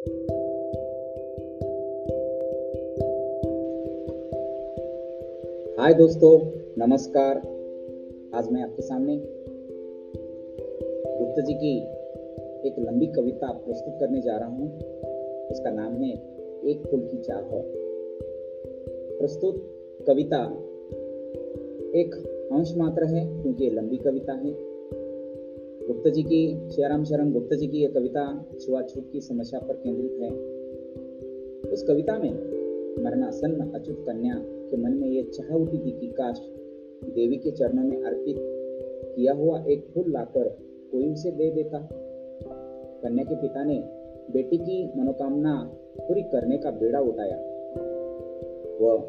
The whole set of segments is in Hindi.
हाय दोस्तों, नमस्कार। आज मैं आपके सामने गुप्ता जी की एक लंबी कविता प्रस्तुत करने जा रहा हूँ। उसका नाम है एक फूल की चाह प्रस्तुत कविता एक अंश मात्र है, क्योंकि लंबी कविता है। गुप्ता जी की श्याराम शरण गुप्ता जी की यह कविता छुआछूत की समस्या पर केंद्रित है। उस कविता में मरणासन्न अच्युत कन्या के मन में यह चाह उठी थी कि काश देवी के चरणों में अर्पित किया हुआ एक फूल लाकर कोई उसे दे देता। कन्या के पिता ने बेटी की मनोकामना पूरी करने का बेड़ा उठाया। वह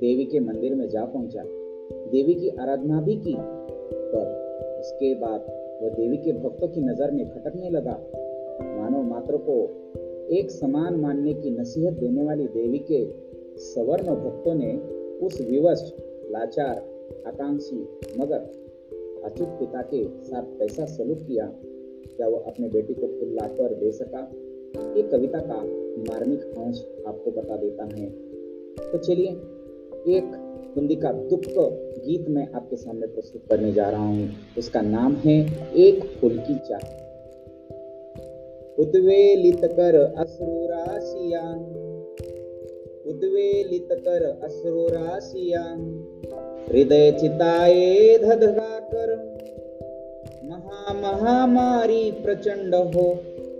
देवी के मंदिर में जा पहुँचा। देवी की आराधना भी की, पर उसके बाद वह देवी के भक्तों की नज़र में खटकने लगा। मानव मात्र को एक समान मानने की नसीहत देने वाली देवी के सवर्ण भक्तों ने उस विवश, लाचार, आकांक्षी, मगर अच्युत पिता के साथ कैसा सलूक किया। क्या वो अपने बेटी को फूल लाकर दे सका? ये कविता का मार्मिक अंश आपको बता देता है। तो चलिए, एक हिंदी का दुख गीत मैं आपके सामने प्रस्तुत करने जा रहा हूँ। उसका नाम है एक फूल की चाह उद्वेलित कर असुराशिया उद्वेलित कर अश्रुराशिया हृदय चिताए धधगा कर महा महामारी प्रचंड हो।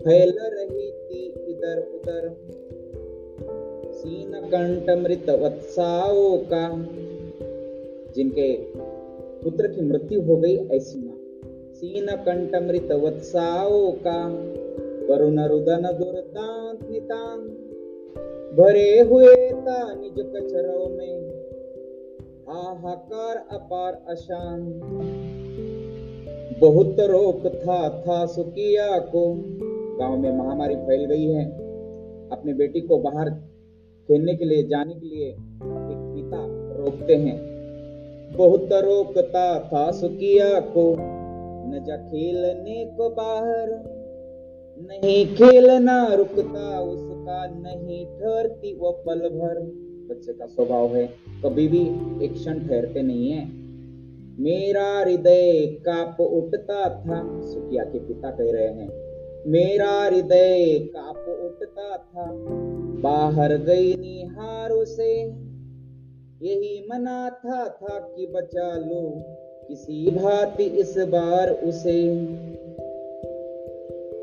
फैल रही थी इधर उधर सीन कंठ मृत वत्साओं का जिनके पुत्र की मृत्यु हो गई ऐसी माँ। सीन कंठ मृत वत्साओं का वरुण रुदन दुर्दांत नितांत भरे हुए था निज कचरों में। हाहाकार अपार अशान बहुत रोक था था सुकिया को। गाँव में महामारी फैल गई है। अपनी बेटी को बाहर खेलने के लिए, जाने के लिए एक पिता रोकते हैं। बहुत रोकता था सुकिया को, न जा खेलने को बाहर, नहीं खेलना रुकता उसका, नहीं ठहरती वो पल भर। बच्चे का स्वभाव है, कभी भी एक क्षण ठहरते नहीं है। मेरा हृदय काप उठता था सुखिया के पिता कह रहे हैं। मेरा हृदय काप उठता था बाहर गई निहार से। यही मना था था कि बचा लो किसी भांति इस बार उसे।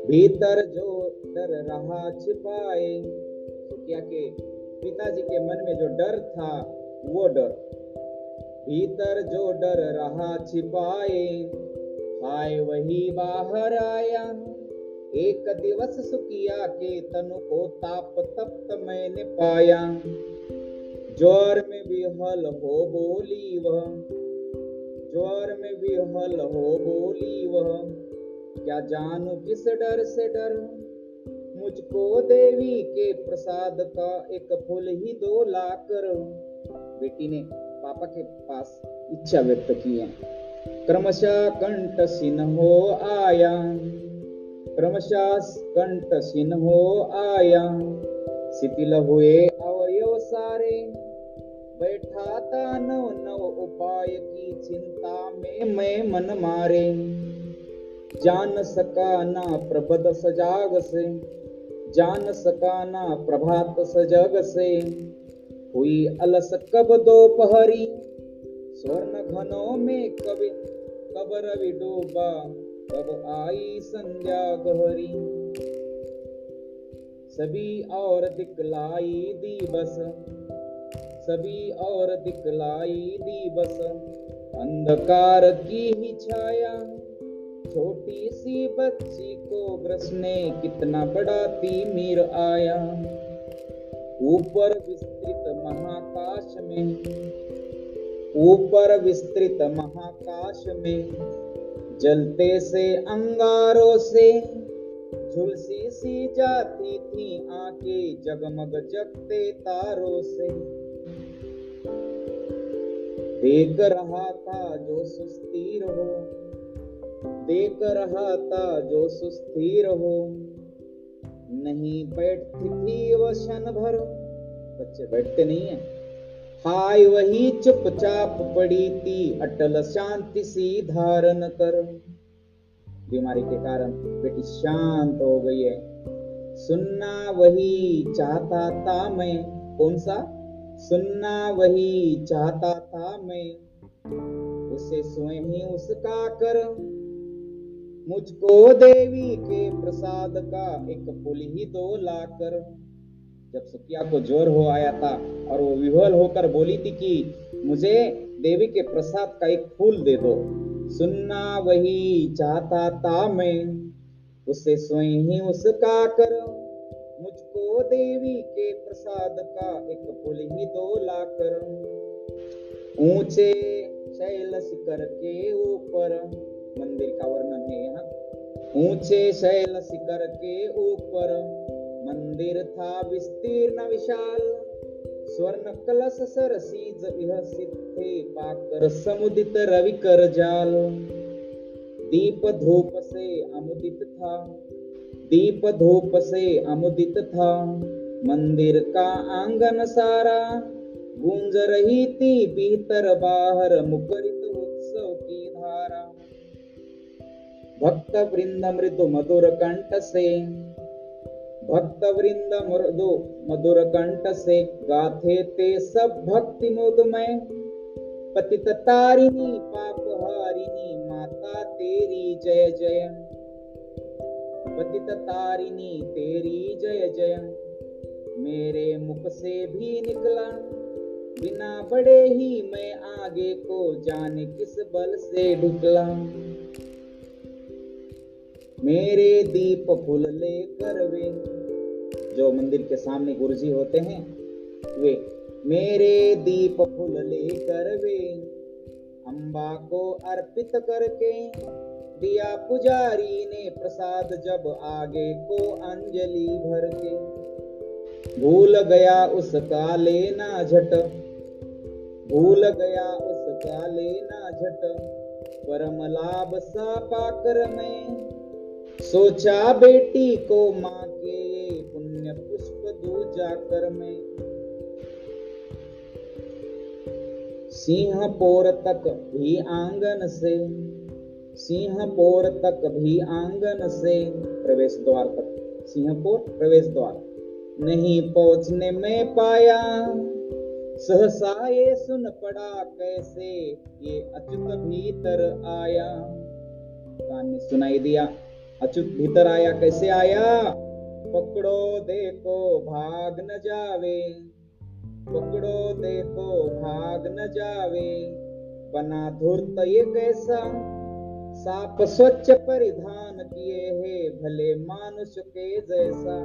भीतर जो डर रहा छिपाए तो क्या के पिताजी के मन में जो डर था, वो डर। भीतर जो डर रहा छिपाए, हाय वही बाहर आया। एक दिवस सुकिया के तनु को ताप तप्त मैंने पाया। ज़ोर में भी हल हो बोली वह ज़ोर में भी हल हो बोली वह, क्या जानू किस डर से डर? मुझको देवी के प्रसाद का एक फूल ही दो लाकर। बेटी ने पापा के पास इच्छा व्यक्त की है। क्रमशः कंठ सिन हो आया। क्रमशः कंठ सिन हो आया। शिथिल हुए अवयव सारे बैठा था नव नव उपाय की चिंता में मैं मन मारे। जान सका ना प्रबद सजाग से। जान सका ना प्रभात सजग से। हुई अलस कब दोपहरी। स्वर्ण घनों में कब कब रवि डूबा। कब आई संध्या गहरी सभी और दिखलाई दी बस। सभी और दिखलाई दी बस। अंधकार की ही छाया। छोटी सी बच्ची को ग्रसने कितना बड़ा तीमीर आया। ऊपर विस्तृत महाकाश में। ऊपर विस्तृत महाकाश में। जलते से अंगारों से। झुलसी सी जाती थी आँखें, जगमग जगते तारों से। देख रहा था जो सुस्ती रहो। देख रहा था जो सुस्ती रहो। नहीं बैठती थी वह क्षण भर। बच्चे बैठते नहीं है। हाय वही चुपचाप पड़ी थी, अटल शांति सी धारण कर। बीमारी के कारण बेटी शांत हो गई है। सुनना वही चाहता था मैं। कौन सा? सुनना वही चाहता था मैं। उसे स्वयं ही उसका कर। मुझको देवी के प्रसाद का एक पुल ही दो लाकर जब सुकिया को ज़ोर हो आया था और वो विह्वल होकर बोली थी कि मुझे देवी के प्रसाद का एक फूल दे दो। सुनना वही चाहता था मैं। उसे स्वयं ही उसका कर। मुझको देवी के प्रसाद का एक फूल ही दो ला कर। ऊँचे शैल शिखर के ऊपर। मंदिर का वर्णन है यहाँ। ऊँचे शैल शिखर के ऊपर। मंदिर था विस्तीर्ण विशाल स्वर्ण कलश सरसीज विहसित थे पाकर समुदित रवि कर जाल। दीप धूप से अमुदित था, दीप धूप से अमुदित था। मंदिर का आँगन सारा गूंज रही थी भीतर बाहर मुकरित उत्सव की धारा। भक्त वृंद मृदु मधुर कंठ से भक्त वृंद मृदु मधुर कंठ से गाथे ते सब भक्ति मुदमय। पतित तारिणी, पाप हारिणी, माता तेरी जय जय पतित तारिणी, तेरी जय जय मेरे मुख से भी निकला, बिना बड़े ही मैं आगे को जाने किस बल से ढुकला। मेरे दीप फूल लेकर वे जो मंदिर के सामने गुरुजी होते हैं, वे मेरे दीप फूल लेकर वे अम्बा को अर्पित करके दिया पुजारी ने प्रसाद जब आगे को अंजलि भर के। भूल गया उसका लेना झट, भूल गया उसका लेना झट, परम लाभ सा पाकर मैं। सोचा बेटी को माँ जाकर मैं सिंहपुर तक भी आँगन से सिंहपुर तक भी आँगन से प्रवेश द्वार तक। सिंहपुर प्रवेश द्वार। नहीं पहुँचने में पाया। सहसा ये सुन पड़ा कैसे ये अच्युत भीतर आया। कान ने सुनाई दिया अच्युत भीतर आया, कैसे आया? पकड़ो देखो, भाग न जावे। पकड़ो देखो, भाग न जावे। बना धूर्त ये कैसा? साप स्वच्छ परिधान किए है, भले मानुष के जैसा।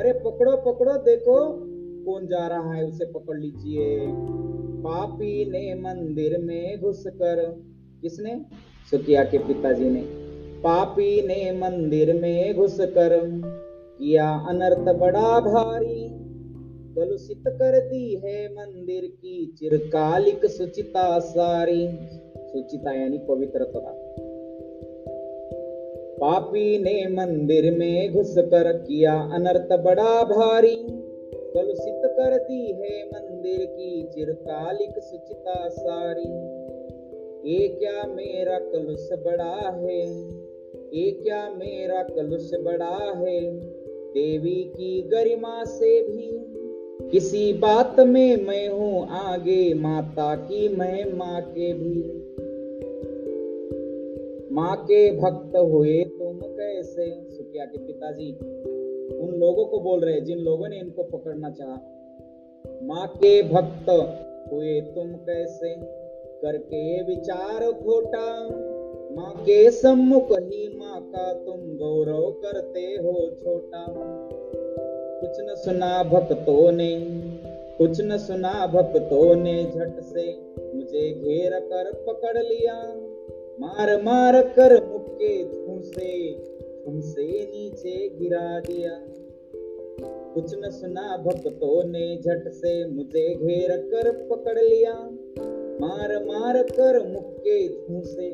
अरे पकड़ो पकड़ो, देखो। कौन जा रहा है उसे पकड़ लीजिए। पापी ने मंदिर में घुसकर, किसने? सुकिया के पिताजी ने। पापी ने मंदिर में घुस कर किया अनर्थ बड़ा भारी, कलुषित कर दी है मंदिर की चिरकालिक सुचिता सारी। सुचिता यानी पवित्रता। पापी ने मंदिर में घुस कर किया अनर्थ बड़ा भारी, कलुषित कर दी है मंदिर की चिरकालिक सुचिता सारी। ये क्या मेरा कलुष बड़ा है? ये क्या मेरा कलुष बड़ा है? देवी की गरिमा से भी। किसी बात में मैं हूँ आगे, माता की मैं माँ के भी। माँ के भक्त हुए तुम कैसे? सुखिया के पिताजी, उन लोगों को बोल रहे जिन लोगों ने इनको पकड़ना चाहा। माँ के भक्त हुए तुम कैसे? करके विचार खोटा। माँ के सम्मुख ही माँ का तुम गौरव करते हो छोटा। कुछ न सुना भक्तों ने, कुछ न सुना भक्तों ने झट से मुझे घेर कर पकड़ लिया। मार मार कर मुक्के से तुमसे नीचे गिरा दिया। कुछ न सुना भक्तों ने झट से मुझे घेर कर पकड़ लिया। मार मार कर मुक्के से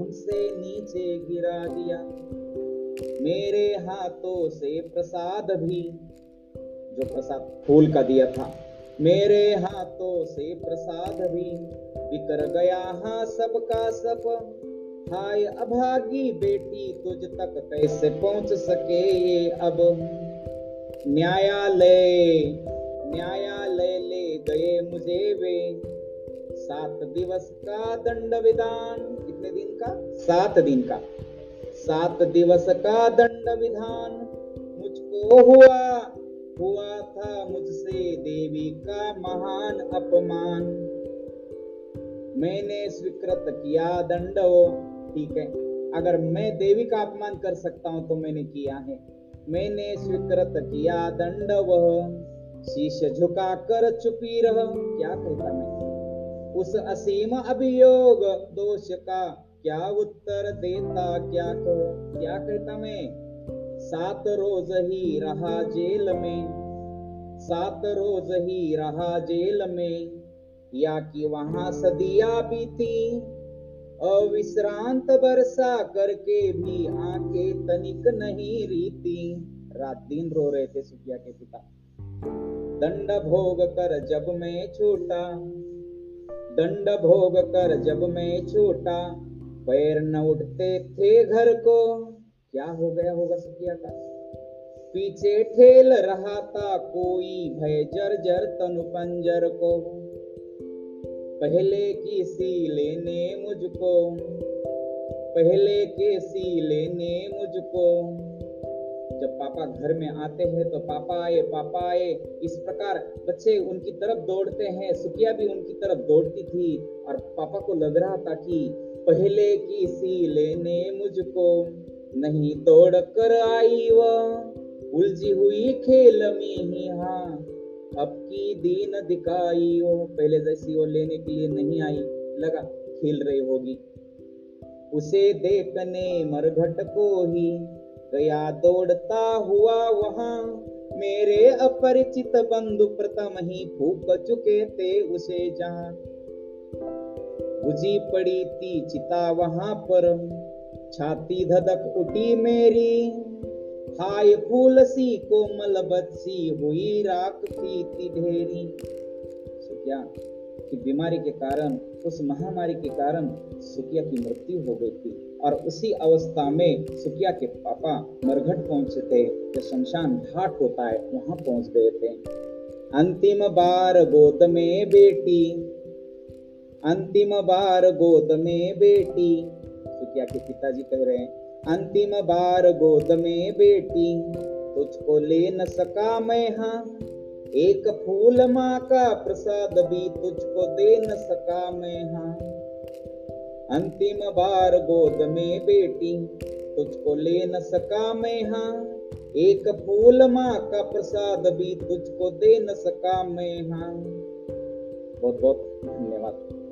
हमसे नीचे गिरा दिया। मेरे हाथों से प्रसाद भी, जो प्रसाद फूल का दिया था, मेरे हाथों से प्रसाद भी बिकर गया। हाँ सबका सब, हाय अभागी बेटी, तुझ तक कैसे पहुँच सके ये अब? न्यायालय न्यायालय ले गए मुझे वे। सात दिवस का दंड विधान कितने दिन का? सात दिन का। सात दिवस का दंड विधान मुझको हुआ। हुआ था मुझसे देवी का महान अपमान। मैंने स्वीकृत किया दंड। ठीक है। अगर मैं देवी का अपमान कर सकता हूँ तो मैंने किया है। मैंने स्वीकृत किया दंड वह शीश झुकाकर चुपी रह। क्या कहता मैं? उस असीम अभियोग दोष का क्या उत्तर देता? क्या कहो क्या कहता मैं? सात रोज ही रहा जेल में। सात रोज ही रहा जेल में। या कि वहाँ सदिया थी अविश्रांत बरसा करके भी आँखें तनिक नहीं रीती। रात दिन रो रहे थे सुखिया के पिता। दंड भोग कर जब मैं छोटा। दंड भोग कर जब मैं छोटा, पैर न उठते थे घर को। क्या हो गया होगा सुखिया का? पीछे ठेल रहा था कोई भय जर जर तनु पंजर को। पहले की सी लेने मुझको, पहले के सी लेने मुझको। जब पापा घर में आते हैं तो पापा आए पापा आए, इस प्रकार बच्चे उनकी तरफ़ दौड़ते हैं, सुखिया भी उनकी तरफ़ दौड़ती थी और पापा को लग रहा था कि पहले की सी लेने मुझको नहीं दौड़ कर आई वह। उलझी हुई खेल में ही हाँ अब की दीन दिखाई हो पहले जैसी वो लेने के लिए नहीं आई, लगा खेल रही होगी। उसे देखने मरघट को ही गया दौड़ता हुआ वहाँ। मेरे अपरिचित बंधु प्रथम ही फूक चुके थे उसे जहाँ। बुझी पड़ी थी चिता वहाँ पर। छाती धधक उठी मेरी। हाय फूल सी कोमल बच्ची हुई राख थी ढेरी। सुखिया की बीमारी के कारण, उस महामारी के कारण सुखिया की मृत्यु हो गई थी। और उसी अवस्था में सुखिया के पापा मरघट पहुँचे थे जो शमशान घाट होता है, वहाँ पहुँच गए थे। अंतिम बार गोद में बेटी, अंतिम बार गोद में बेटी तो क्या के पिताजी कह रहे हैं, अंतिम बार गोद में बेटी, तुझको ले न सका मैं हाँ एक फूल माँ का प्रसाद भी तुझको दे न सका मैं हाँ। अंतिम बार गोद में बेटी, तुझको ले न सका मैं हाँ। एक फूल माँ का प्रसाद भी तुझको दे न सका मैं हाँ। बहुत बहुत धन्यवाद।